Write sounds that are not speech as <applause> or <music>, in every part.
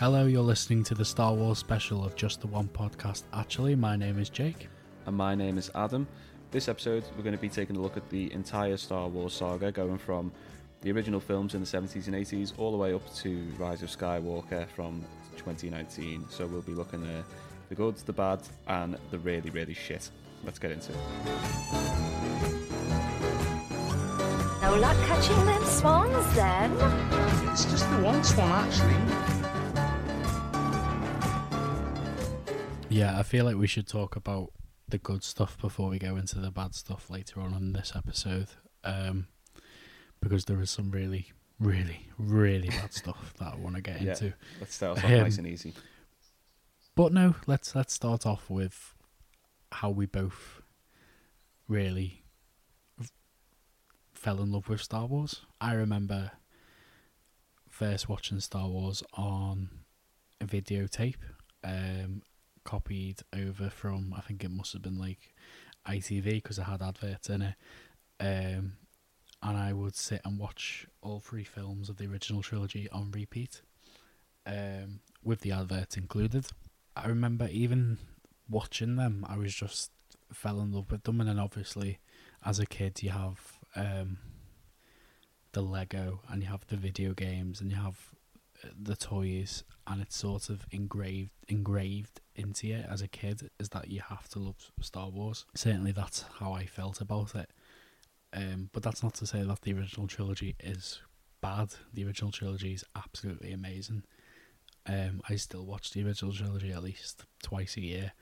Hello, you're listening to the Star Wars special of Just the One podcast. Actually, my name is Jake. And my name is Adam. This episode, we're going to be taking a look at the entire Star Wars saga, going from the original films in the 70s and 80s all the way up to Rise of Skywalker from 2019. So we'll be looking at the good, the bad, and the really, really shit. Let's get into it. No luck catching them swans then? It's just the one swan, actually. Yeah, I feel like we should talk about the good stuff before we go into the bad stuff later on in this episode. Um, because there is some really, really, really bad stuff that I want to get <laughs> Yeah. into. Let's start off Um, nice and easy. But no, let's let's start off with how we both really f- fell in love with Star Wars. I remember first watching Star Wars on a videotape, um, copied over from I think it must have been like ITV because it had adverts in it. Um, and I would sit and watch all three films of the original trilogy on repeat, um, with the adverts included. I remember even watching them, I was just fell in love with them, and then obviously, as a kid, you have um, the Lego, and you have the video games, and you have uh, the toys, and it's sort of engraved engraved into you as a kid is that you have to love Star Wars. Certainly, that's how I felt about it. Um, but that's not to say that the original trilogy is bad. The original trilogy is absolutely amazing. Um, I still watch the original trilogy at least twice a year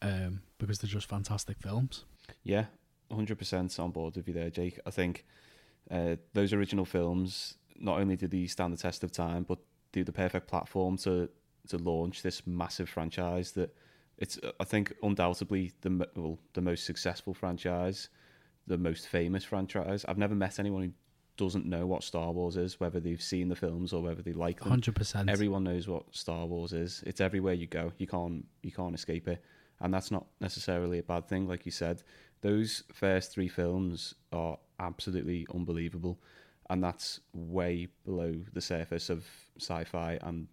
um, because they're just fantastic films. Yeah, 100% on board with you there, Jake. I think uh, those original films not only did they stand the test of time, but do the perfect platform to to launch this massive franchise that it's I think undoubtedly the well, the most successful franchise, the most famous franchise. I've never met anyone who doesn't know what Star Wars is, whether they've seen the films or whether they like them. Hundred percent. Everyone knows what Star Wars is. It's everywhere you go. You can't you can't escape it, and that's not necessarily a bad thing. Like you said, those first three films are absolutely unbelievable, and that's way below the surface of sci-fi and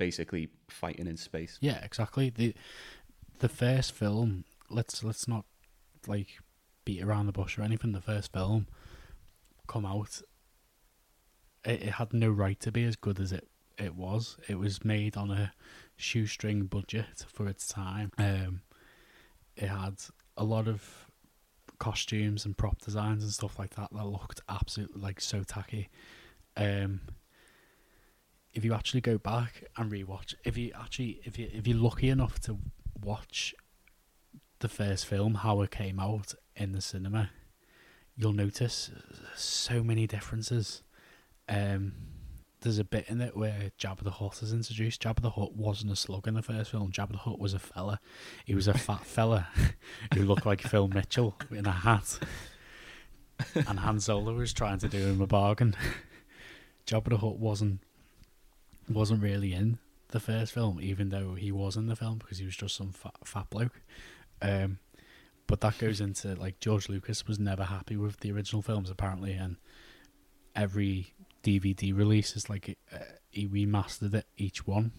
basically fighting in space. Yeah, exactly. the The first film. Let's let's not like beat around the bush or anything. The first film come out. It, it had no right to be as good as it it was. It was made on a shoestring budget for its time. Um, it had a lot of costumes and prop designs and stuff like that that looked absolutely like so tacky. Um, if you actually go back and rewatch, if you actually if you if you're lucky enough to watch the first film, how it came out in the cinema, you'll notice so many differences. Um, there's a bit in it where Jabba the Hutt is introduced. Jabba the Hutt wasn't a slug in the first film. Jabba the Hutt was a fella. He was a <laughs> fat fella <laughs> who looked like Phil Mitchell in a hat. And Han Solo was trying to do him a bargain. <laughs> Jabba the Hutt wasn't wasn't really in the first film, even though he was in the film because he was just some fat, fat bloke. Um, but that goes into like George Lucas was never happy with the original films apparently, and every DVD release is like uh, he remastered it each one.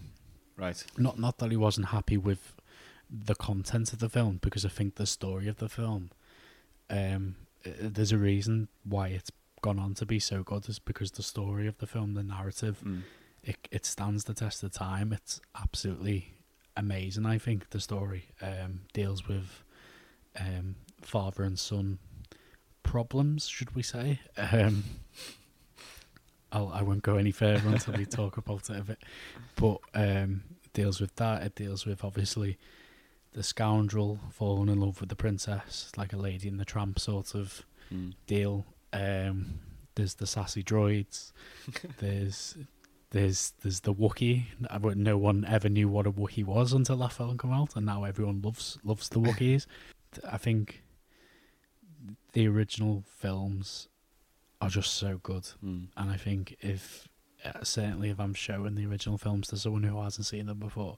Right. Not not that he wasn't happy with the content of the film because I think the story of the film, um, uh, there's a reason why it's gone on to be so good is because the story of the film, the narrative, Mm. It it stands the test of time. It's absolutely amazing. I think the story um, deals with um, father and son problems, should we say? Um, I'll, I won't go any further until we talk about it a bit, but um, deals with that. It deals with obviously the scoundrel falling in love with the princess, like a lady in the tramp sort of Mm. deal. Um, there's the sassy droids. <laughs> there's there's there's the Wookiee. No one ever knew what a Wookiee was until that film came out, and now everyone loves loves the Wookiees. <laughs> I think the original films are just so good, Mm. and I think if uh, certainly if I'm showing the original films to someone who hasn't seen them before,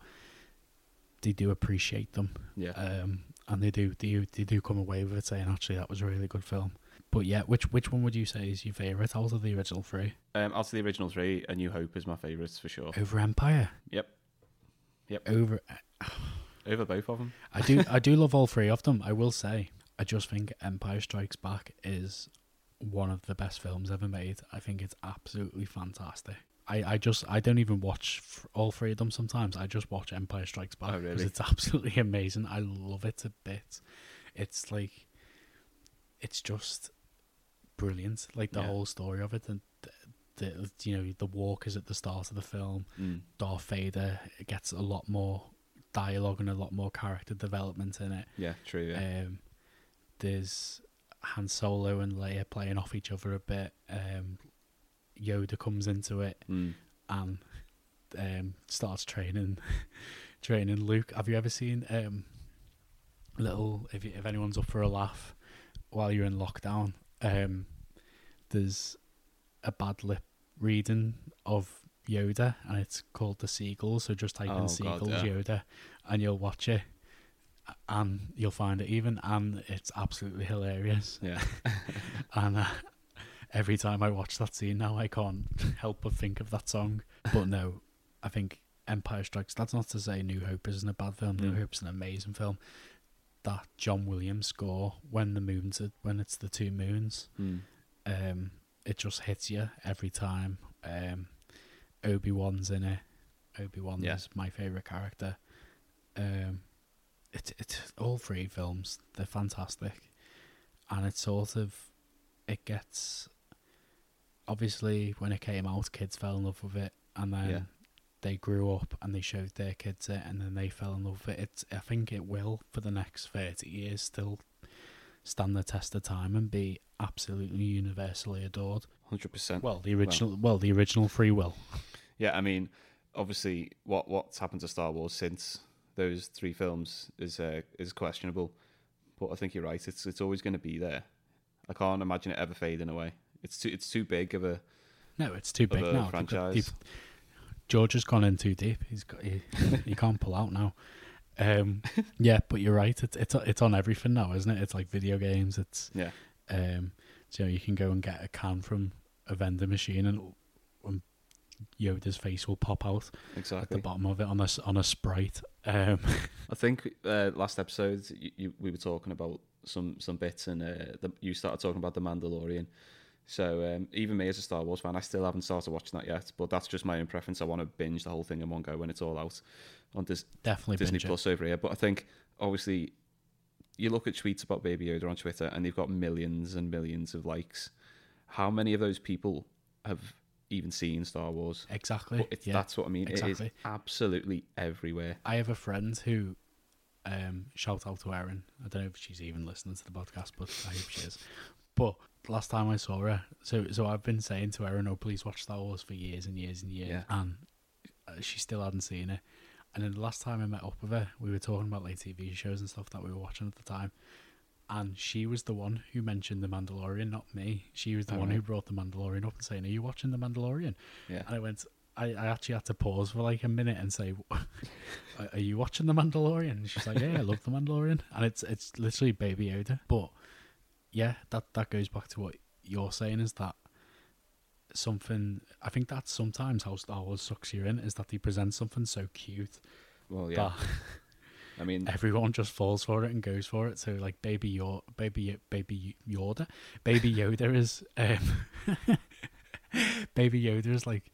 they do appreciate them Yeah. um, and they do they, they do come away with it saying actually that was a really good film. But yeah, which which one would you say is your favourite out of the original three? Um, out of the original three, A New Hope is my favourite for sure. Over Empire. Yep. Yep. Over. Over both of them. I do I do <laughs> love all three of them. I will say. I just think Empire Strikes Back is one of the best films ever made. I think it's absolutely fantastic. I, I just I don't even watch all three of them sometimes. I just watch Empire Strikes Back Oh, because really? it's <laughs> absolutely amazing. I love it a bit. It's like it's just brilliant. Like the Yeah. whole story of it and the, the you know the walkers at the start of the film. Mm. Darth Vader gets a lot more dialogue and a lot more character development in it. Yeah, true. Yeah. Um, there's Han Solo and Leia playing off each other a bit. Um, Yoda comes into it Mm. and um, starts training <laughs> training Luke. Have you ever seen um, little if you, if anyone's up for a laugh while you're in lockdown? Um, there's a bad lip reading of Yoda and it's called the Seagull. So just type Oh, in God, Seagulls yeah. Yoda and you'll watch it and you'll find it even and it's absolutely hilarious. Yeah. <laughs> <laughs> And uh, every time I watch that scene now, I can't help but think of that song. But no, I think Empire Strikes. That's not to say New Hope isn't a bad film. New Mm. Hope's an amazing film. That John Williams score when the moons are, when it's the two moons, Mm. um, it just hits you every time. Um, Obi Wan's in it. Obi Wan Yeah. is my favorite character. Um, it's it's all three films. They're fantastic, and it sort of it gets. Obviously, when it came out, kids fell in love with it, and then. They grew up and they showed their kids it, and then they fell in love with it. It's, I think it will for the next thirty years still stand the test of time and be absolutely universally adored. Hundred percent. Well, the original, well, the original free will. <laughs> Yeah, I mean, obviously, what what's happened to Star Wars since those three films is uh, is questionable. But I think you're right. It's it's always going to be there. I can't imagine it ever fading away. It's too it's too big of a No, it's too big now. Franchise. George has gone in too deep. He's got he, he can't pull out now. Um, <laughs> yeah, but you're right. It's it's it's on everything now, isn't it? It's like video games. It's yeah. um, so you can go and get a can from a vending machine, and, and Yoda's face will pop out exactly at the bottom of it on a on a sprite. Um, <laughs> I think uh, last episode you, you, we were talking about some some bits, and uh, the, you started talking about the Mandalorian. So um, even me as a Star Wars fan, I still haven't started watching that yet. But that's just my own preference. I want to binge the whole thing in one go when it's all out on Dis- definitely Disney binge it. Plus over here. But I think obviously you look at tweets about Baby Yoda on Twitter, and they've got millions and millions of likes. How many of those people have even seen Star Wars? Exactly. But it's, yeah. That's what I mean. Exactly. is absolutely everywhere. I have a friend who, um, shout out to Erin. I don't know if she's even listening to the podcast, but I hope she is. But last time I saw her, so so I've been saying to Erin, "Oh, please watch Star Wars" for years and years and years, Yeah. and uh, she still hadn't seen it. And then the last time I met up with her, we were talking about like TV shows and stuff that we were watching at the time. And she was the one who mentioned The Mandalorian, not me. She was the Oh, one right. who brought The Mandalorian up and saying, Are you watching The Mandalorian? Yeah. And I went, I, I actually had to pause for like a minute and say, <laughs> "Are are you watching The Mandalorian?" And she's like, "Yeah, I love The Mandalorian," and it's it's literally Baby Yoda. But yeah, that that goes back to what you're saying is that something. I think that's sometimes how Star Wars sucks you in is that they present something so cute Well, yeah. I mean, <laughs> everyone just falls for it and goes for it. So like Baby Yoda, Baby Baby Yoda, Baby Yoda is um, <laughs> Baby Yoda is like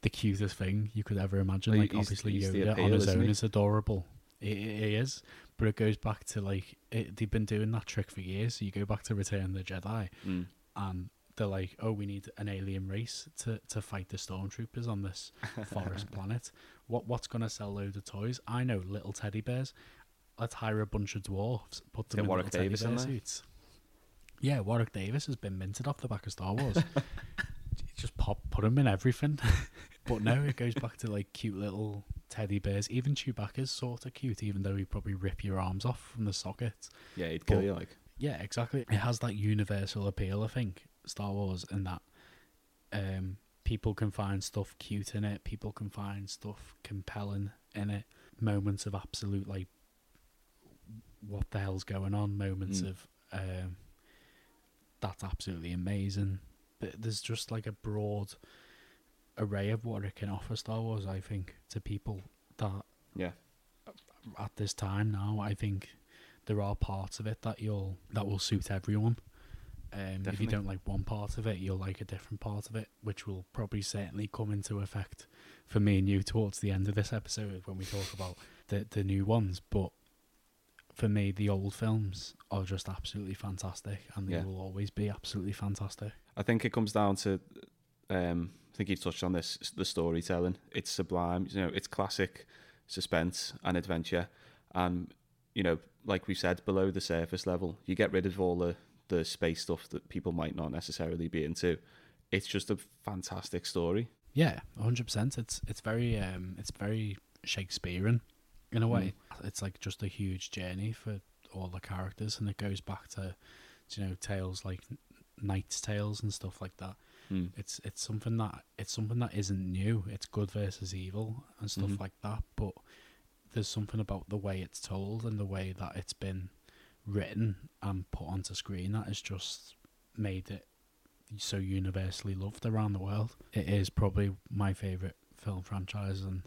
the cutest thing you could ever imagine. Well, like obviously Yoda appeal, on his own he? is adorable. He, he is, but it goes back to like it, they've been doing that trick for years. So you go back to Return of the Jedi, mm, and they're like, "Oh, we need an alien race to, to fight the stormtroopers on this <laughs> forest planet. What what's gonna sell loads of toys? I know, little teddy bears. Let's hire a bunch of dwarves, put them Get in Warwick little teddy Davis in bear suits. Yeah, Warwick Davis has been minted off the back of Star Wars. <laughs> Just pop, put him in everything. <laughs> but no, it goes back to like cute little teddy bears. Even Chewbacca's sort of cute, even though he'd probably rip your arms off from the sockets. yeah, he'd kill But- you like. Yeah, exactly. It has that universal appeal, I think, Star Wars, and that um, people can find stuff cute in it, people can find stuff compelling in it, moments of absolute, like, what the hell's going on, moments Mm. of um, that's absolutely amazing. But there's just like a broad array of what it can offer Star Wars. I think to people that Yeah. at this time now, I think there are parts of it that you'll that will suit everyone. Um, if you don't like one part of it, you'll like a different part of it, which will probably certainly come into effect for me and you towards the end of this episode when we talk about the the new ones. But for me, the old films are just absolutely fantastic, and they Yeah. will always be absolutely fantastic. I think it comes down to, um, think you touched on this, the storytelling. It's sublime, you know, it's classic suspense and adventure, and you know, like we said, below the surface level, you get rid of all the the space stuff that people might not necessarily be into. It's just a fantastic story. Yeah, hundred percent. It's it's very um it's very Shakespearean in a way. It's like just a huge journey for all the characters, and it goes back to you know tales like Knight's Tales and stuff like that. Mm. It's it's something that it's something that isn't new. It's good versus evil and stuff Mhm. like that. But there's something about the way it's told and the way that it's been written and put onto screen that has just made it so universally loved around the world. It is probably my favorite film franchise, and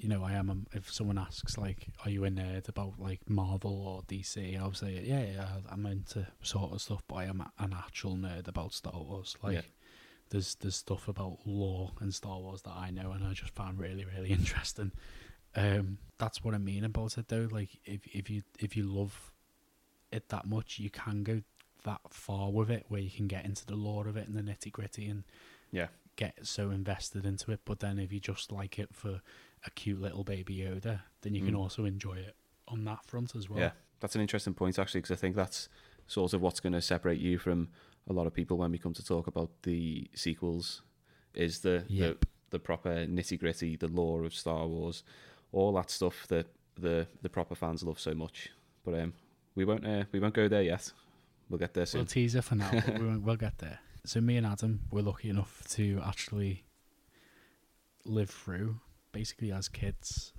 you know, I am. A, if someone asks, like, "Are you a nerd about like Marvel or DC?" I'll say, "Yeah, yeah, I'm into sort of stuff, but I am an actual nerd about Star Wars." Like, Yeah. there's there's stuff about lore and Star Wars that I know, and I just find really really <laughs> interesting. Um, that's what I mean about it, though. Like, if if you if you love it that much, you can go that far with it, where you can get into the lore of it and the nitty gritty, and Yeah, get so invested into it. But then if you just like it for a cute little baby Yoda, then you can Mm. also enjoy it on that front as well. yeah, that's an interesting point actually, because I think that's sort of what's going to separate you from a lot of people when we come to talk about the sequels. Is the Yep. the, the proper nitty gritty, the lore of Star Wars, all that stuff that the the proper fans love so much. But um, we won't uh, we won't go there yet. We'll get there soon. We'll tease it for now, but we won't, we'll get there. <laughs> So me and Adam were lucky enough to actually live through, basically as kids,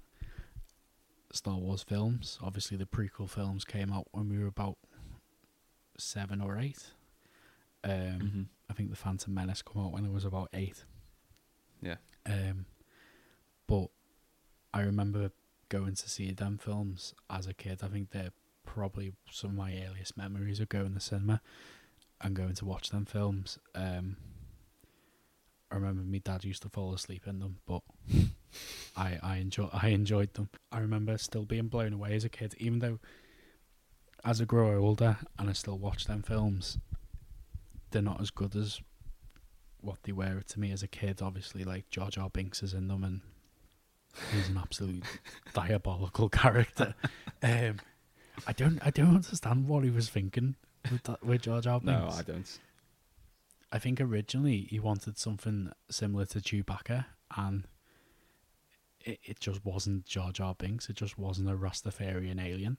Star Wars films. Obviously, the prequel films came out when we were about seven or eight. Um, Mhm. I think the Phantom Menace came out when I was about eight. Yeah. Um, but I remember going to see them films as a kid. I think they're probably some of my earliest memories of going to the cinema and going to watch them films. Um, I remember my dad used to fall asleep in them, but I I enjoy I enjoyed them. I remember still being blown away as a kid, even though as I grow older and I still watch them films, they're not as good as what they were to me as a kid. Obviously, like Jar Jar Binks is in them, and he's an absolute <laughs> diabolical character. Um, I don't, I don't understand what he was thinking with that, with Jar Binks. No, I don't. I think originally he wanted something similar to Chewbacca, and it, it just wasn't Jar Jar Binks. It just wasn't a Rastafarian alien.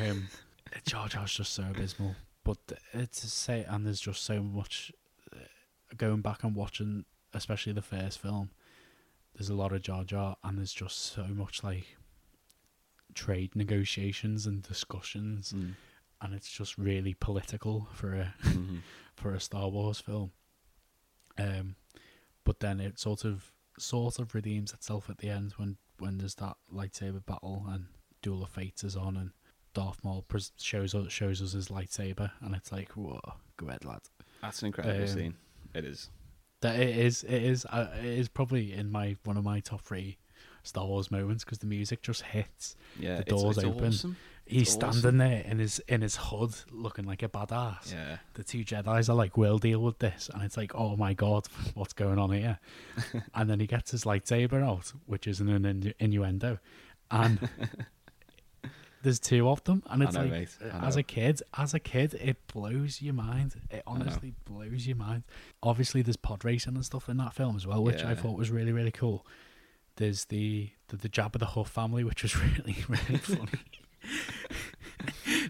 Um, <laughs> Jar Jar's just so abysmal. But it's to say, and there's just so much uh, going back and watching, especially the first film. There's a lot of Jar Jar, and there's just so much like trade negotiations and discussions, Mm. And it's just really political for a Mhm. <laughs> for a Star Wars film. Um, but then it sort of sort of redeems itself at the end when when there's that lightsaber battle and Duel of Fates is on and Darth Maul pres- shows us shows us his lightsaber and it's like whoa, go ahead, lad. That's an incredible Um, scene. It is. That it is it is uh, it is probably in my one of my top three Star Wars moments because the music just hits. Yeah, the it's- doors it's open. awesome. He's It's standing there in his in his hood looking like a badass. Yeah, the two Jedi's are like, we'll deal with this. And it's like, oh my god, <laughs> what's going on here? <laughs> and then he gets his lightsaber out, which is an innu- innuendo. And <laughs> there's two of them. And it's know, like, uh, as a kid, as a kid, it blows your mind. It honestly blows your mind. Obviously, there's pod racing and stuff in that film as well, which I thought was really, really cool. There's the, the, the Jabba the Hutt family, which was really, really funny.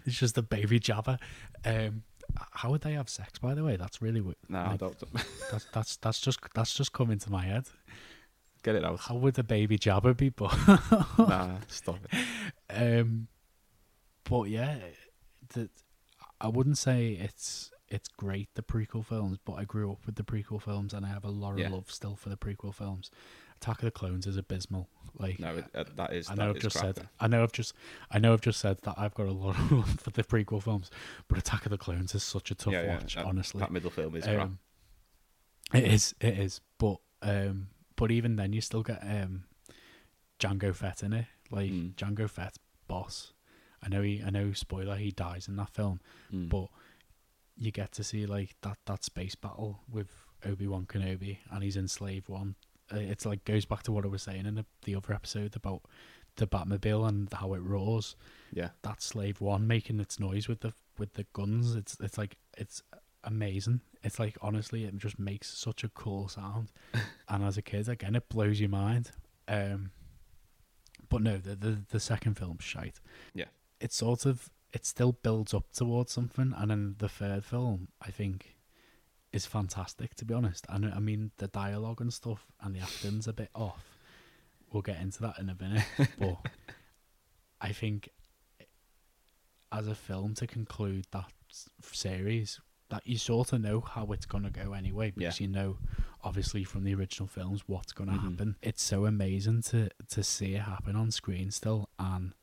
<laughs> it's just the baby Jabba. Um, how would they have sex? By the way, that's really weird. No, I like, don't, <laughs> that's that's that's just that's just come into my head. get it out. How would the baby Jabba be? But <laughs> nah, stop it. um, but yeah, the, I wouldn't say it's it's great the prequel films, but I grew up with the prequel films and I have a lot of Yeah. love still for the prequel films. Attack of the Clones is abysmal. Like No, it, uh, that is. I know I've just crap, said. I know I've just I know I've just said that I've got a lot of <laughs> love for the prequel films, but Attack of the Clones is such a tough yeah, yeah, watch, that- honestly. that middle film is crap. Um, it is, it is, but um, but even then, you still get um, Jango Fett in it, like Mm. Jango Fett, boss. I know he, I know, spoiler, he dies in that film, Mm. but you get to see like that that space battle with Obi Wan Kenobi, and he's in Slave One. Uh, It's like goes back to what I was saying in the, the other episode about the Batmobile and how it roars. Yeah, that slave one making its noise with the with the guns it's it's like it's amazing. It's like honestly it just makes such a cool sound. <laughs> And as a kid again it blows your mind. Um but no the the, the second film's shite. Yeah. it sort of it still builds up towards something. And then the third film i think is fantastic to be honest. And i mean the dialogue and stuff and the acting's a bit off. We'll get into that in a minute. <laughs> But i think as a film to conclude that series that you sort of know how it's going to go anyway because you know obviously from the original films what's going to Mhm. happen. It's so amazing to to see it happen on screen still and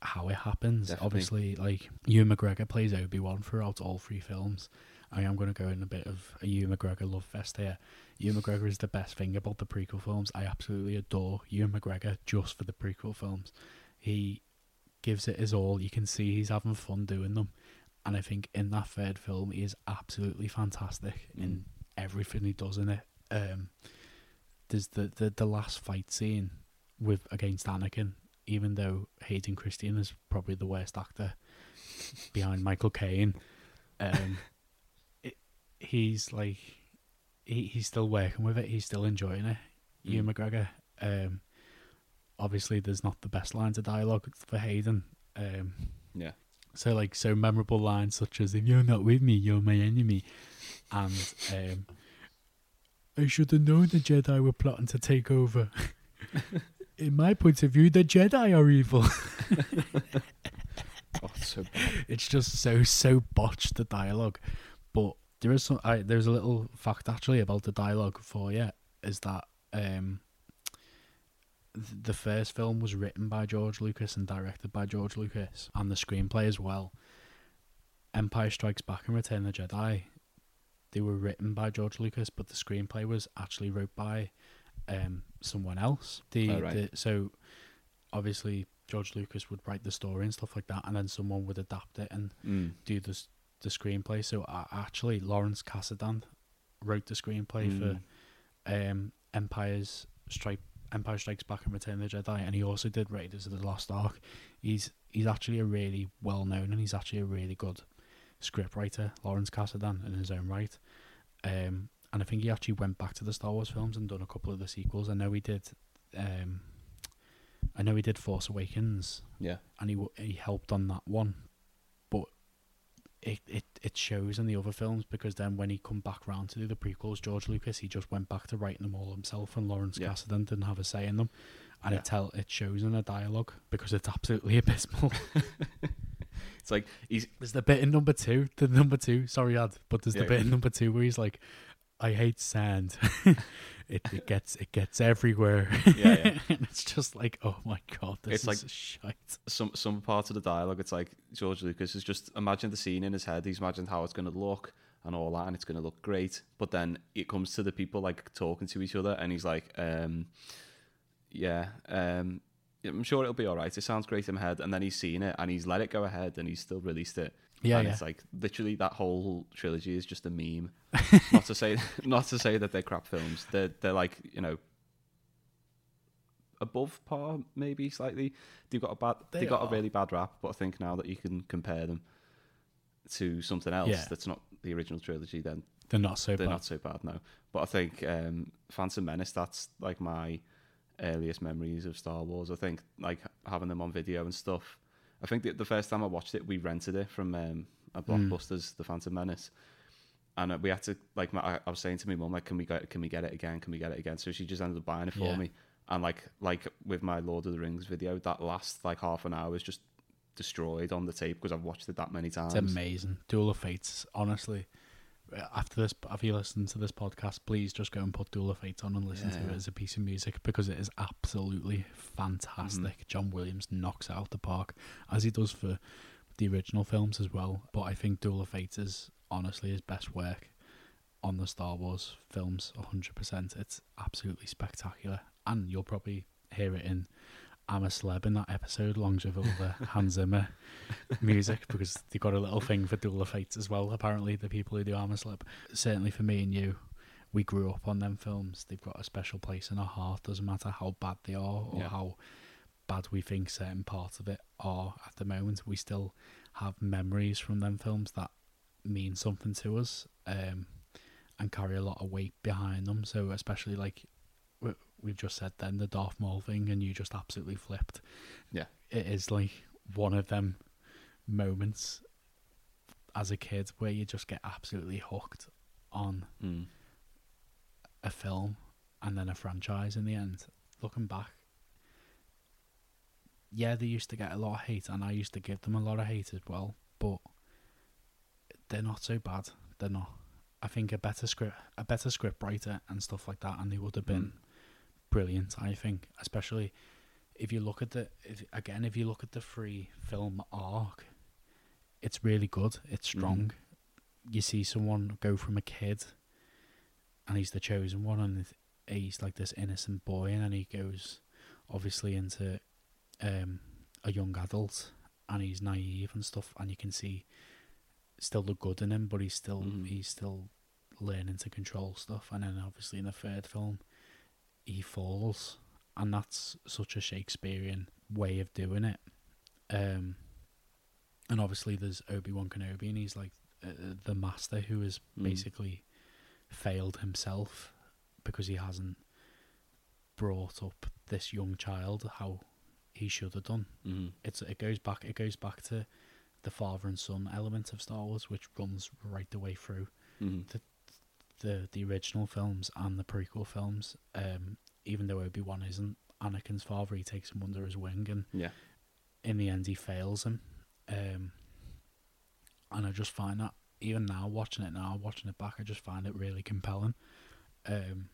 how it happens. Definitely. obviously like Ewan McGregor plays Obi-Wan throughout all three films I am going to go in a bit of a Ewan McGregor love fest here Ewan McGregor is the best thing about the prequel films I absolutely adore Ewan McGregor just for the prequel films he gives it his all. You can see he's having fun doing them. And I think in that third film, he is absolutely fantastic in everything he does in it. Um, there's the, the, the last fight scene with against Anakin, even though Hayden Christensen is probably the worst actor behind Michael Caine. Um, <laughs> he's like, he, he's still working with it. He's still enjoying it. Ewan McGregor. Um, obviously, there's not the best lines of dialogue for Hayden. Um, yeah, so like so memorable lines such as "If you're not with me, you're my enemy," and um, "I should have known the Jedi were plotting to take over." <laughs> In my point of view, the Jedi are evil. <laughs> oh, it's so bad. it's just so so botched the dialogue, there is some. I, there's a little fact actually about the dialogue for you is that um, the first film was written by George Lucas and directed by George Lucas, and the screenplay as well. Empire Strikes Back and Return of the Jedi, they were written by George Lucas, but the screenplay was actually wrote by um, someone else. The, Oh, right. the so obviously George Lucas would write the story and stuff like that, and then someone would adapt it and Mm. do the s- the screenplay. So uh, actually, Lawrence Kasdan wrote the screenplay Mm. for um, Empire's Strike, Empire Strikes Back and Return of the Jedi, and he also did Raiders of the Lost Ark. He's he's actually a really well known and he's actually a really good scriptwriter, Lawrence Kasdan, in his own right. Um, and I think he actually went back to the Star Wars films and done a couple of the sequels. I know he did. Um, I know he did Force Awakens, Yeah, and he he helped on that one, it it it shows in the other films because then when he come back round to do the prequels, George Lucas he just went back to writing them all himself, and Lawrence Yeah. Kasdan didn't have a say in them, and Yeah. it tell it shows in the dialogue because it's absolutely <laughs> abysmal. <laughs> it's like he's There's the bit in number two, the number two, sorry, Ad, but there's the bit yeah. in number two where he's like, "I hate sand." <laughs> it it gets it gets everywhere. <laughs> Yeah, yeah. <laughs> and it's just like, oh my god, this It's is like- shite. some some parts of the dialogue. It's like George Lucas has just imagined the scene in his head. He's imagined how it's going to look and all that, and it's going to look great. But then it comes to the people like talking to each other, and he's like, um, "Yeah, um, yeah, I'm sure it'll be all right. It sounds great in my head." And then he's seen it, and he's let it go ahead, and he's still released it. Yeah, and yeah. it's like literally that whole trilogy is just a meme. <laughs> not to say, <laughs> not to say that they're crap films. They're they're like you know above par, maybe slightly. They've got a bad, they, They got are. a really bad rap, but I think now that you can compare them to something else Yeah. that's not the original trilogy, then They're not so they're bad. not so bad now. But I think um, Phantom Menace, that's like my earliest memories of Star Wars. I think like having them on video and stuff. I think the, the first time I watched it, we rented it from um, a Hmm. Blockbusters, The Phantom Menace. And uh, we had to like my, I, I was saying to my mum like, can we get can we get it again? Can we get it again? So she just ended up buying it for Yeah. me. And like like with my Lord of the Rings video, that last like half an hour was just destroyed on the tape because I've watched it that many times. It's amazing. Duel of Fates, honestly. Uh, After this, if you listen to this podcast, please just go and put Duel of Fates on and listen to Yeah. it as a piece of music because it is absolutely fantastic. Mm-hmm. John Williams knocks it out the park, as he does for the original films as well. But I think Duel of Fates is honestly his best work on the Star Wars films, 100%. It's absolutely spectacular. And you'll probably hear it in I'm a Celeb in that episode, along with all the Hans Zimmer music, because they got a little thing for Duel of Fates as well, apparently, the people who do I'm a Celeb. Certainly for me and you, we grew up on them films. They've got a special place in our heart, doesn't matter how bad they are or Yeah. how bad we think certain parts of it are at the moment. We still have memories from them films that mean something to us um, and carry a lot of weight behind them. So, especially like we've just said then, the Darth Maul thing, and you just absolutely flipped. Yeah. It is like one of them moments as a kid where you just get absolutely hooked on Mm. a film and then a franchise in the end. Looking back, yeah, they used to get a lot of hate, and I used to give them a lot of hate as well. But they're not so bad. They're not. I think a better script, a better script writer and stuff like that, and they would have been brilliant. I think, especially if you look at the if, again, if you look at the free film arc, it's really good. It's strong. You see someone go from a kid and he's the chosen one, and he's like this innocent boy, and then he goes obviously into um, a young adult, and he's naive and stuff, and you can see still the good in him, but he's still Mhm. he's still learning to control stuff, and then obviously in the third film, he falls, and that's such a Shakespearean way of doing it. Um, and obviously there's Obi Wan Kenobi, and he's like uh, the master who has Mm. basically failed himself because he hasn't brought up this young child how he should have done. Mm. It's it goes back it goes back to the father and son element of Star Wars, which runs right the way through Mm. The the original films and the prequel films. Um, even though Obi Wan isn't Anakin's father, he takes him under his wing, and Yeah. in the end, he fails him. Um, and I just find that even now, watching it now, watching it back, I just find it really compelling. Um,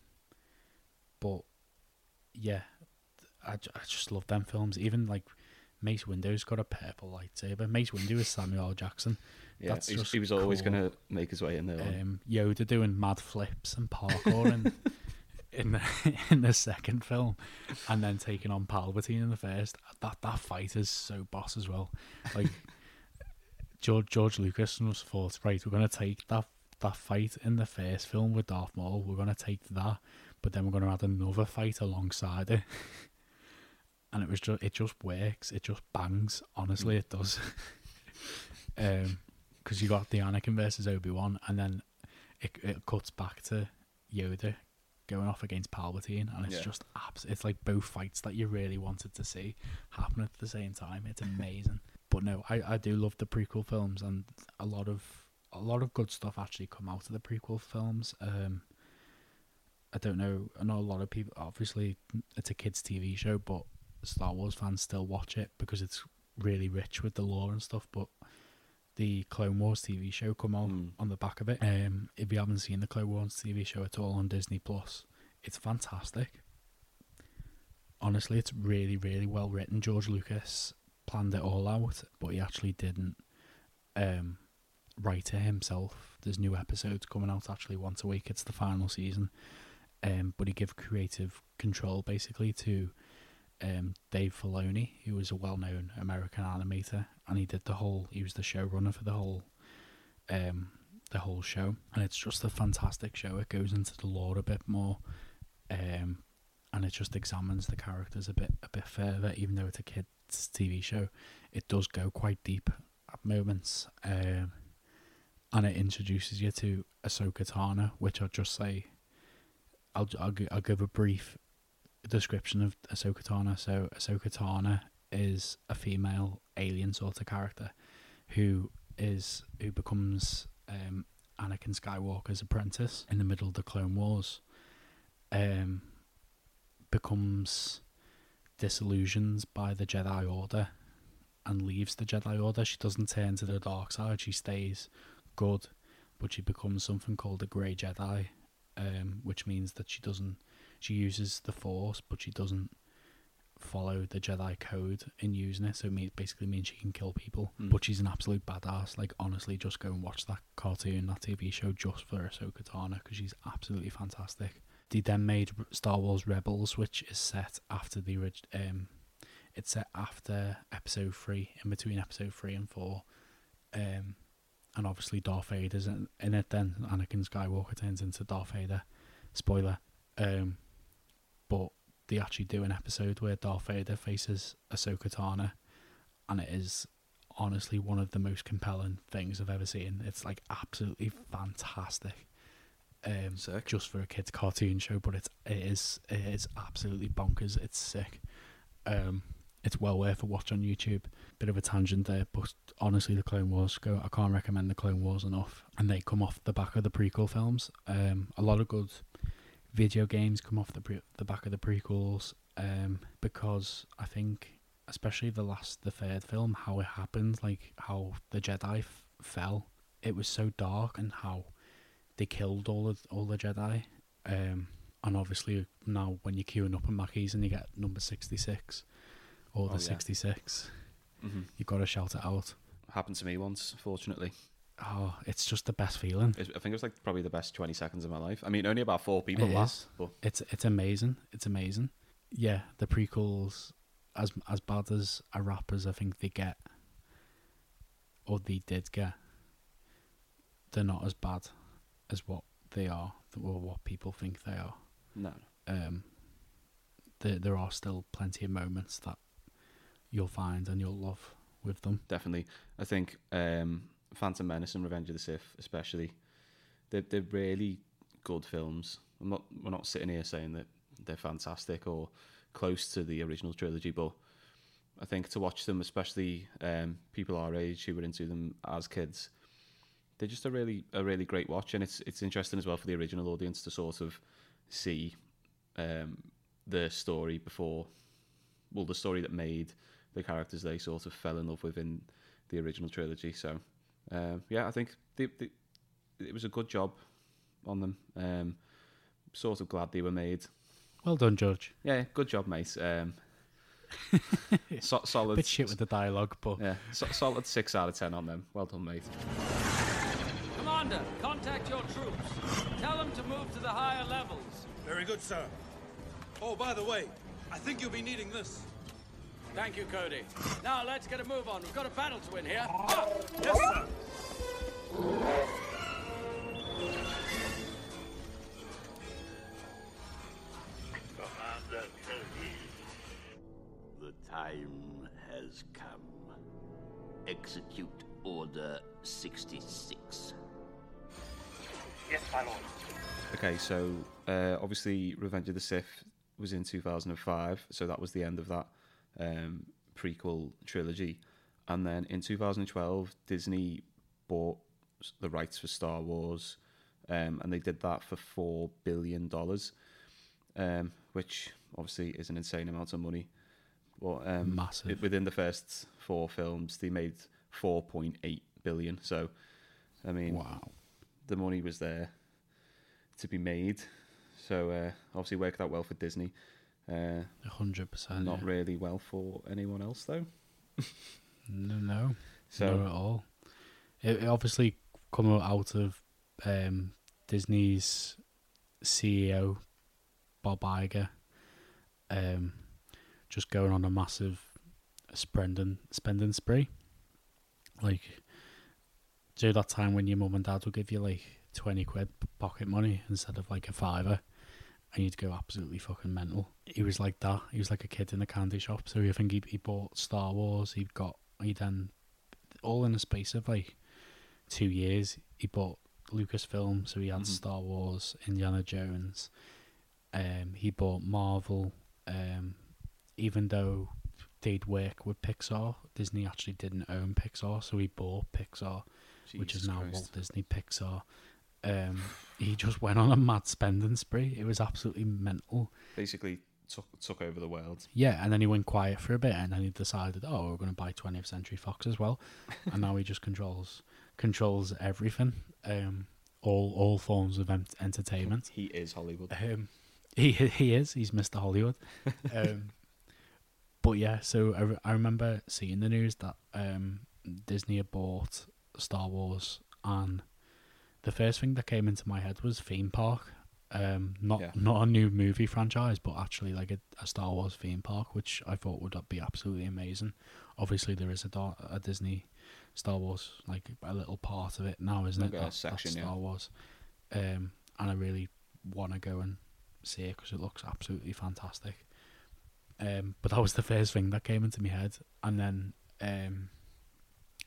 but yeah, I, I just love them films. Even like Mace Windu's got a purple lightsaber. Mace Windu is Samuel Jackson. Yeah, That's he was always cool. going to make his way in there. Um, Yoda doing mad flips and parkour in, <laughs> in the in the second film, and then taking on Palpatine in the first. That that fight is so boss as well. Like <laughs> George George Lucas was thought, right, we're gonna take that that fight in the first film with Darth Maul. We're gonna take that, but then we're gonna add another fight alongside it. <laughs> And it was just it just works. It just bangs. Honestly, it does. um, because you got the Anakin versus Obi Wan, and then it it cuts back to Yoda going off against Palpatine, and it's Yeah. just abs- It's like both fights that you really wanted to see happen at the same time. It's amazing. but no, I, I do love the prequel films, and a lot of a lot of good stuff actually come out of the prequel films. Um, I don't know. I know a lot of people. Obviously, it's a kids' TV show, but Star Wars fans still watch it because it's really rich with the lore and stuff. But the Clone Wars TV show come on Mm. on the back of it. Um, if you haven't seen the Clone Wars TV show at all on Disney Plus, it's fantastic. Honestly, it's really, really well written. George Lucas planned it all out, but he actually didn't um, write it himself. There's new episodes coming out actually once a week. It's the final season, um, but he gave creative control basically to um, Dave Filoni, who was a well-known American animator, and he did the whole. He was the showrunner for the whole, um, the whole show, and it's just a fantastic show. It goes into the lore a bit more, um, and it just examines the characters a bit, a bit further. Even though it's a kids' TV show, it does go quite deep at moments, um, and it introduces you to Ahsoka Tano, which I'll just say. I'll I'll, I'll give a brief description of Ahsoka Tano. So Ahsoka Tano is a female alien sort of character who is who becomes um, Anakin Skywalker's apprentice in the middle of the Clone Wars. Um, becomes disillusioned by the Jedi Order and leaves the Jedi Order. She doesn't turn to the dark side. She stays good, but she becomes something called a Grey Jedi, um, which means that she doesn't. She uses the Force, but she doesn't follow the Jedi code in using it. So it basically means she can kill people. Mm. But she's an absolute badass. Like honestly, just go and watch that cartoon, that TV show, just for Ahsoka Tano because she's absolutely fantastic. They then made Star Wars Rebels, which is set after the orig- um, it's set after Episode three, in between Episode three and four, um, and obviously Darth Vader's in, in it. Then Anakin Skywalker turns into Darth Vader. Spoiler. Um, they actually do an episode where Darth Vader faces Ahsoka Tano, and it is honestly one of the most compelling things I've ever seen. It's like absolutely fantastic. Um, Sick. just for a kids cartoon show, but it's it is it is absolutely bonkers. It's sick. Um, it's well worth a watch on YouTube. Bit of a tangent there, but honestly, the Clone Wars go. I can't recommend the Clone Wars enough, and they come off the back of the prequel films. Um, a lot of good video games come off the pre- the back of the prequels. Um, because I think, especially the last, the third film, how it happened, like how the Jedi f- fell. It was so dark, and how they killed all of all the Jedi. Um, and obviously now when you're queuing up in Mackey's and you get number sixty six or the Oh, yeah. sixty six, hmm you've got to shout it out. Happened to me once, fortunately. Oh, it's just the best feeling. It, I think it was like probably the best 20 seconds of my life. I mean, only about four people It last, but It's it's amazing. It's amazing. Yeah, the prequels, as as bad as a rap as I think they get, or they did get, they're not as bad as what they are, or what people think they are. no. um, there there are still plenty of moments that you'll find and you'll love with them. definitely. I think um, Phantom Menace and Revenge of the Sith, especially, they're they're really good films. I'm not we're not sitting here saying that they're fantastic or close to the original trilogy, but I think to watch them, especially um, people our age who were into them as kids, they're just a really a really great watch, and it's it's interesting as well for the original audience to sort of see um, the story before, well, the story that made the characters they sort of fell in love with in the original trilogy. So, um, yeah, I think they, they, it was a good job on them. Um, sort of glad they were made. Well done, George. Yeah, good job, mate. Um, <laughs> so, solid. Bit shit with the dialogue, but Yeah, so, solid six out of ten on them. Well done, mate. Commander, contact your troops. Tell them to move to the higher levels. Very good, sir. Oh, by the way, I think you'll be needing this. Thank you, Cody. Now let's get a move on. We've got a battle to win here. Yes, sir. Commander Cody, the time has come. Execute Order 66. Yes, my lord. Okay, so uh, obviously Revenge of the Sith was in 2005, so that was the end of that um, prequel trilogy. And then in 2012, Disney bought s- the rights for Star Wars, um, and they did that for $4 billion, um, which obviously is an insane amount of money. But um, Massive. it- within the first four films, they made 4.8 billion. So, I mean, wow. the money was there to be made. So uh, obviously worked out well for Disney. Uh, hundred percent. not really well for anyone else though. <laughs> No, no, So not at all. It, it obviously come out of um, Disney's CEO Bob Iger, um, just going on a massive spending spending spree. Like, do that time when your mum and dad will give you like twenty quid pocket money instead of like a fiver, and you'd go absolutely fucking mental. He was like that. He was like a kid in a candy shop. So I think he he bought Star Wars. He got he then all in the space of like two years. He bought Lucasfilm, so he had Mhm. Star Wars, Indiana Jones. Um, he bought Marvel. Um, even though they'd work with Pixar, Disney actually didn't own Pixar, so he bought Pixar, which is now Christ. Walt Disney Pixar. Um, he <laughs> just went on a mad spending spree. It was absolutely mental. basically took took over the world. Yeah, and then he went quiet for a bit, and then he decided, oh, we're going to buy 20th Century Fox as well, and now he just controls controls everything, um, all all forms of ent- entertainment. He is Hollywood. Um, he he is. He's Mr. Hollywood. <laughs> Um, but yeah, so I, re- I remember seeing the news that um, Disney had bought Star Wars, and the first thing that came into my head was theme park. Um, not Yeah. not a new movie franchise, but actually like a, a Star Wars theme park, which I thought would be absolutely amazing. Obviously, there is a, a Disney Star Wars like a little part of it now, isn't it? That- that's section, yeah. Star Wars, um, and I really want to go and see it because it looks absolutely fantastic. Um, but that was the first thing that came into my head, and then um,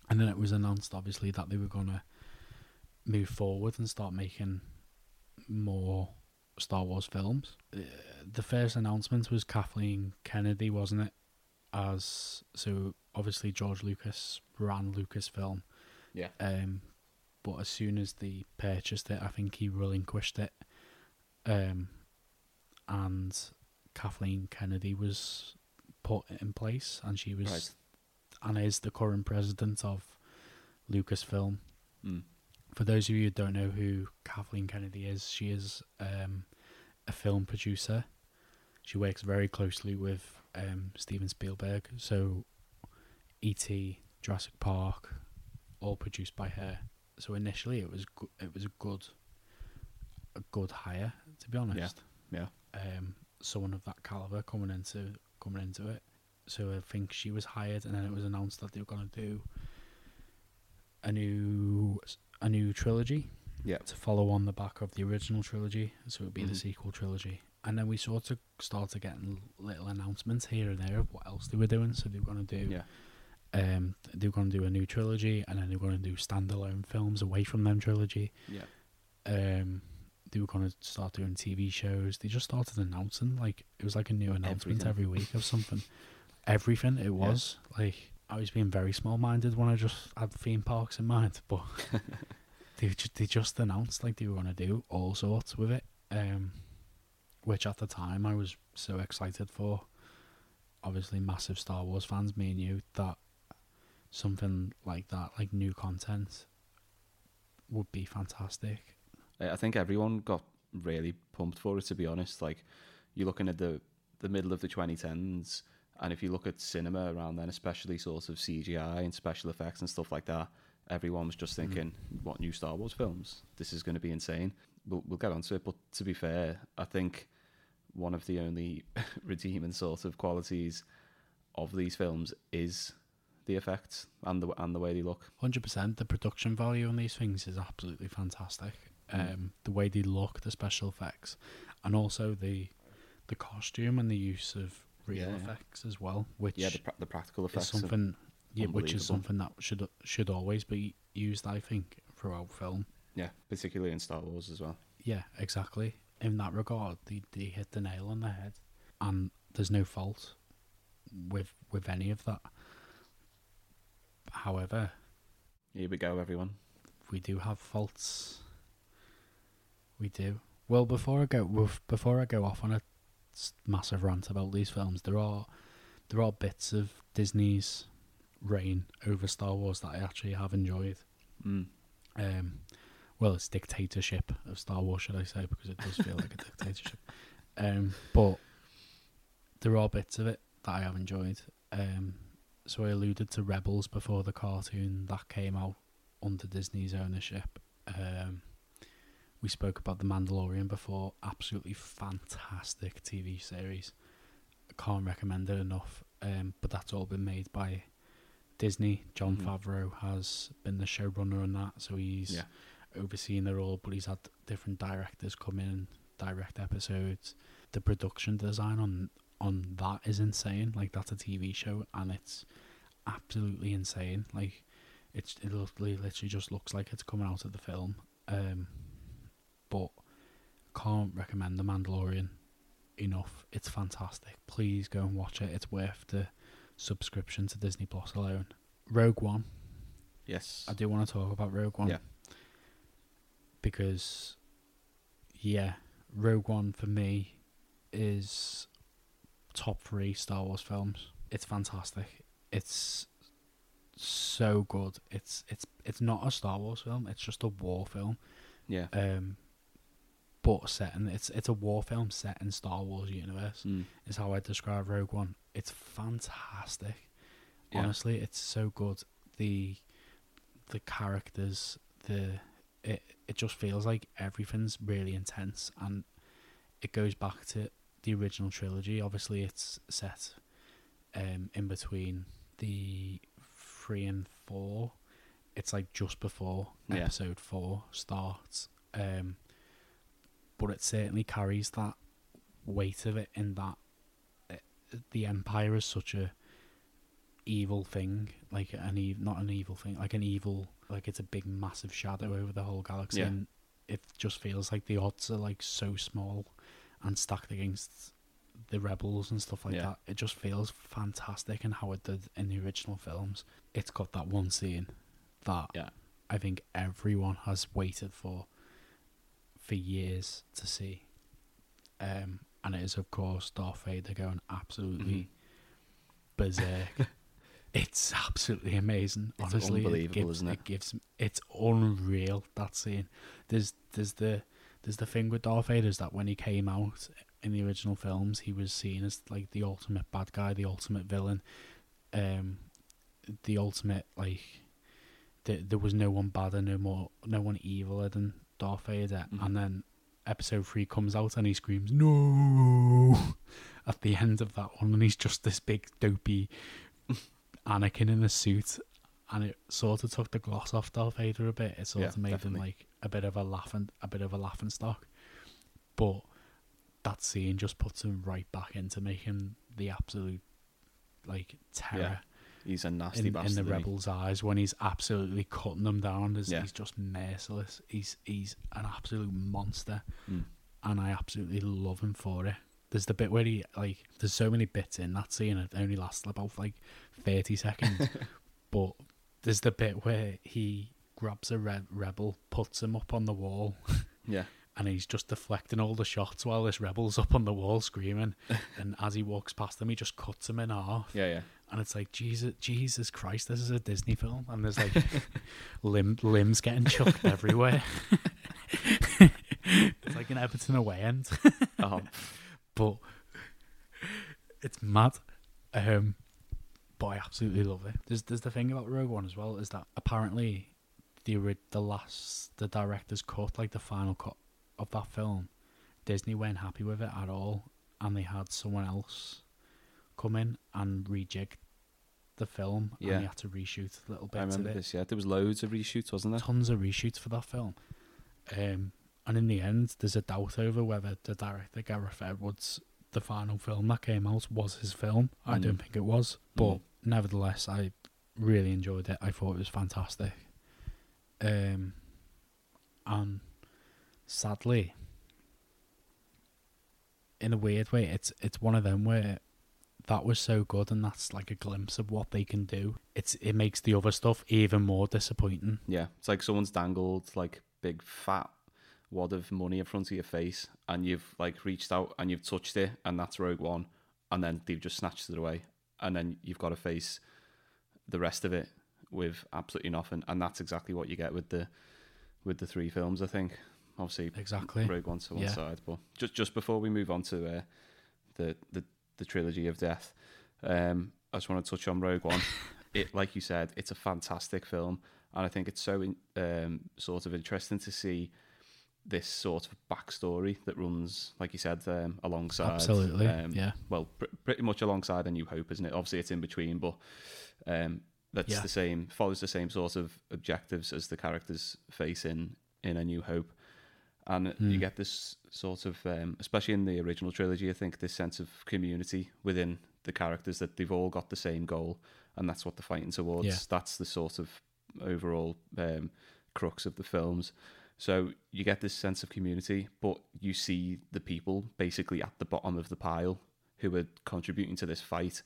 and then it was announced obviously that they were gonna move forward and start making more Star Wars films. Uh, the first announcement was Kathleen Kennedy, wasn't it? As so obviously George Lucas ran Lucasfilm, Yeah. um, but as soon as they purchased it, I think he relinquished it. Um, and Kathleen Kennedy was put in place, and she was Right. and is the current president of Lucasfilm. Mm. For those of you who don't know who Kathleen Kennedy is, she is um, a film producer. She works very closely with um, Steven Spielberg. So, E.T., Jurassic Park, all produced by her. So initially, it was go- it was a good a good hire to be honest. Yeah. Yeah. Um, someone of that caliber coming into coming into it. So I think she was hired, and then it was announced that they were going to do a new a new trilogy Yeah. to follow on the back of the original trilogy. So it would be the Mhm. sequel trilogy, and then we sort of started getting little announcements here and there of what else they were doing. So they were going to do Yeah. Um, they were going to do a new trilogy, and then they were going to do standalone films away from them trilogy. Yeah. Um, they were going to start doing TV shows. They just started announcing like it was like a new announcement Everything. every week of something. Everything it was like I was being very small minded when I just had theme parks in mind, but <laughs> they just they just announced like they were going to do all sorts with it. Um, which at the time I was so excited for. Obviously, massive Star Wars fans, me and you, that something like that, like new content, would be fantastic. I think everyone got really pumped for it. To be honest, like you're looking at the the middle of the 2010s, and if you look at cinema around then, especially sort of CGI and special effects and stuff like that, everyone was just mm-hmm. thinking, "What new Star Wars films? This is going to be insane." We'll we'll get onto it, but to be fair, I think one of the only <laughs> redeeming sort of qualities of these films is the effects and the and the way they look. Hundred percent. The production value on these things is absolutely fantastic. Mm. Um, the way they look, the special effects, and also the the costume and the use of real Yeah, yeah. effects as well, which Yeah, the, pra- the practical is effects. something, yeah, which is something that should should always be used, I think, throughout film. yeah, particularly in Star Wars as well. Yeah, exactly. In that regard, they they hit the nail on the head, and there's no fault with with any of that. However, Here we go, everyone. we do have faults. We do. Well, before I go, before I go off on a massive rant about these films, there are there are bits of Disney's reign over Star Wars that I actually have enjoyed. Mm. Um, well, it's dictatorship of Star Wars, should I say, because it does feel like a <laughs> dictatorship. Um, but there are bits of it that I have enjoyed. Um, so I alluded to Rebels before the cartoon that came out under Disney's ownership. Um, we spoke about The Mandalorian before. Absolutely fantastic TV series. I can't recommend it enough. Um, but that's all been made by Disney. John Mhm. Favreau has been the showrunner on that, so he's Yeah. overseeing it all. But he's had different directors come in and direct episodes. The production design on on that is insane. Like that's a TV show, and it's absolutely insane. Like it's it literally, literally just looks like it's coming out of the film. Um, but can't recommend The Mandalorian enough. It's fantastic. Please go and watch it. It's worth the subscription to Disney Plus alone. Rogue One. Yes. I do want to talk about Rogue One. Yeah. Because, yeah, Rogue One for me is top three Star Wars films. It's fantastic. It's so good. It's it's it's not a Star Wars film. It's just a war film. Yeah. Um, but set in it's it's a war film set in Star Wars universe. Mm. Is how I describe Rogue One. It's fantastic. Yeah. Honestly, it's so good. The the characters, the it it just feels like everything's really intense and it goes back to the original trilogy. Obviously, it's set um in between the three and four. It's like just before Yeah. episode four starts. Um, but it certainly carries that weight of it in that uh, the Empire is such a evil thing, like an ev- not an evil thing, like an evil, like it's a big massive shadow over the whole galaxy, Yeah. and it just feels like the odds are like so small and stacked against the rebels and stuff like Yeah. that. It just feels fantastic, and how it did in the original films. It's got that one scene that Yeah. I think everyone has waited for for years to see. Um, and it is, of course, Darth Vader going absolutely berserk. <laughs> it's absolutely amazing. It's Honestly, it gives, isn't it? gives it's unreal that scene. There's there's the there's the thing with Darth Vader is that when he came out in the original films, he was seen as like the ultimate bad guy, the ultimate villain, um, the ultimate like. There, there was no one badder, no more, no one eviler than Darth Vader. Mhm. And then Episode Three comes out and he screams "No!" at the end of that one, and he's just this big dopey Anakin in a suit, and it sort of took the gloss off Darth Vader a bit. It sort Yeah, of made definitely. him like a bit of a laughing, a bit of a laughing stock. But that scene just puts him right back into making the absolute like terror He's a nasty in, in the rebels' eyes when he's absolutely cutting them down. He's, Yeah. he's just merciless. He's he's an absolute monster, Mm. and I absolutely love him for it. There's the bit where he like there's so many bits in that scene. It only lasts about like thirty seconds, <laughs> but there's the bit where he grabs a re- rebel, puts him up on the wall, <laughs> Yeah. and he's just deflecting all the shots while this rebel's up on the wall screaming. <laughs> and as he walks past them, he just cuts him in half. Yeah, yeah. And it's like Jesus, Jesus Christ! This is a Disney film, and there's like <laughs> limb, limbs getting chucked everywhere. it's like an Everton away end, Oh, but it's mad. Um, but I absolutely love it. There's there's the thing about Rogue One as well is that apparently the the last the director's cut, like the final cut of that film, Disney weren't happy with it at all, and they had someone else come in and rejig the film, Yeah. and they had to reshoot a little bit. I remember this. Yeah, there was loads of reshoots, wasn't there? tons of reshoots for that film. Um, and in the end, there's a doubt over whether the director Gareth Edwards, the final film that came out, was his film. I don't Mm. think it was, but Mm. nevertheless, I really enjoyed it. I thought it was fantastic. Um, and sadly, in a weird way, it's it's one of them where that was so good, and that's like a glimpse of what they can do. It's it makes the other stuff even more disappointing. Yeah, it's like someone's dangled like big fat wad of money in front of your face, and you've like reached out and you've touched it, and that's Rogue One, and then they've just snatched it away, and then you've got to face the rest of it with absolutely nothing, and that's exactly what you get with the with the three films. I think, obviously, Exactly. Rogue One to one Yeah. side, but just just before we move on to uh, the the the trilogy of death, um, I just want to touch on Rogue One. <laughs> it, like you said, it's a fantastic film, and I think it's so in, um, sort of interesting to see this sort of backstory that runs, like you said, um, alongside. Absolutely, um, yeah. Well, pr- pretty much alongside A New Hope, isn't it? Obviously, it's in between, but um, that's Yeah. the same. Follows the same sort of objectives as the characters face in in A New Hope, and Hmm. you get this sort of, um, especially in the original trilogy, I think this sense of community within the characters that they've all got the same goal, and that's what they're fighting towards. Yeah. That's the sort of overall um, crux of the films. So you get this sense of community, but you see the people basically at the bottom of the pile who are contributing to this fight,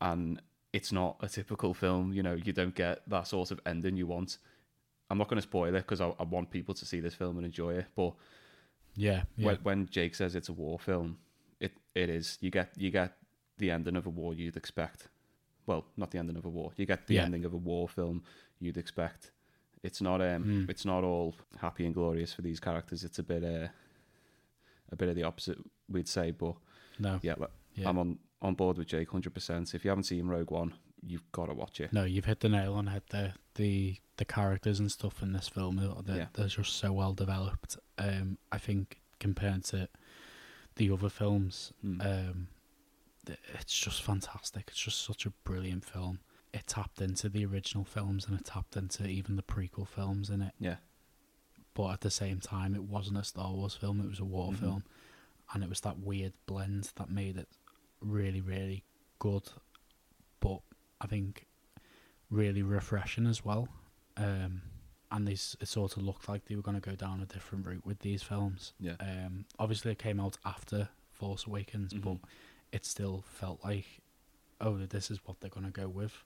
and it's not a typical film. You know, you don't get that sort of ending you want. I'm not going to spoil it because I, I want people to see this film and enjoy it. But Yeah, yeah. when, when Jake says it's a war film, it It is. You get you get the ending of a war you'd expect. Well, not the ending of a war. You get the Yeah. ending of a war film you'd expect. It's not um it's not all happy and glorious for these characters. It's a bit uh, a bit of the opposite we'd say, but No. yeah, but Yeah. I'm on on board with Jake 100%. If you haven't seen Rogue One, you've got to watch it. No, you've hit the nail on the head there. The the characters and stuff in this film, they're, Yeah. they're just so well developed. Um, I think compared to the other films, Mm. um, it's just fantastic. It's just such a brilliant film. It tapped into the original films and it tapped into even the prequel films in it. Yeah. But at the same time, it wasn't a Star Wars film. It was a war Mhm. film, and it was that weird blend that made it really, really good. But I think really refreshing as well. Um, and these it sort of looked like they were going to go down a different route with these films. Yeah. Um, obviously, it came out after Force Awakens, but Mhm. it still felt like, oh, this is what they're going to go with,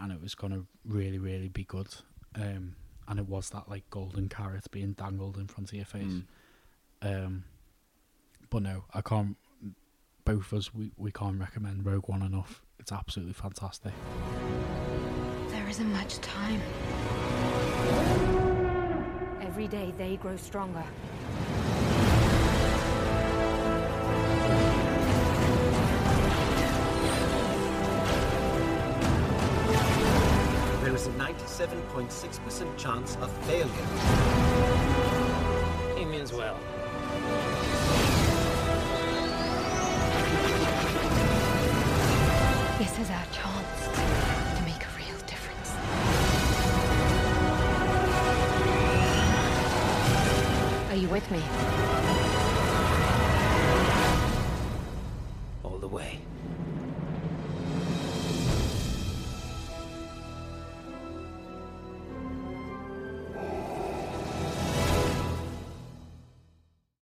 and it was going to really, really be good. Um, and it was that like golden carrot being dangled in front of your face. Mm. Um, but no, I can't. Both of us, we, we can't recommend Rogue One enough. It's absolutely fantastic. There isn't much time. Every day they grow stronger. Is a 97.6% chance of failure. He means well. This is our chance to make a real difference. Are you with me?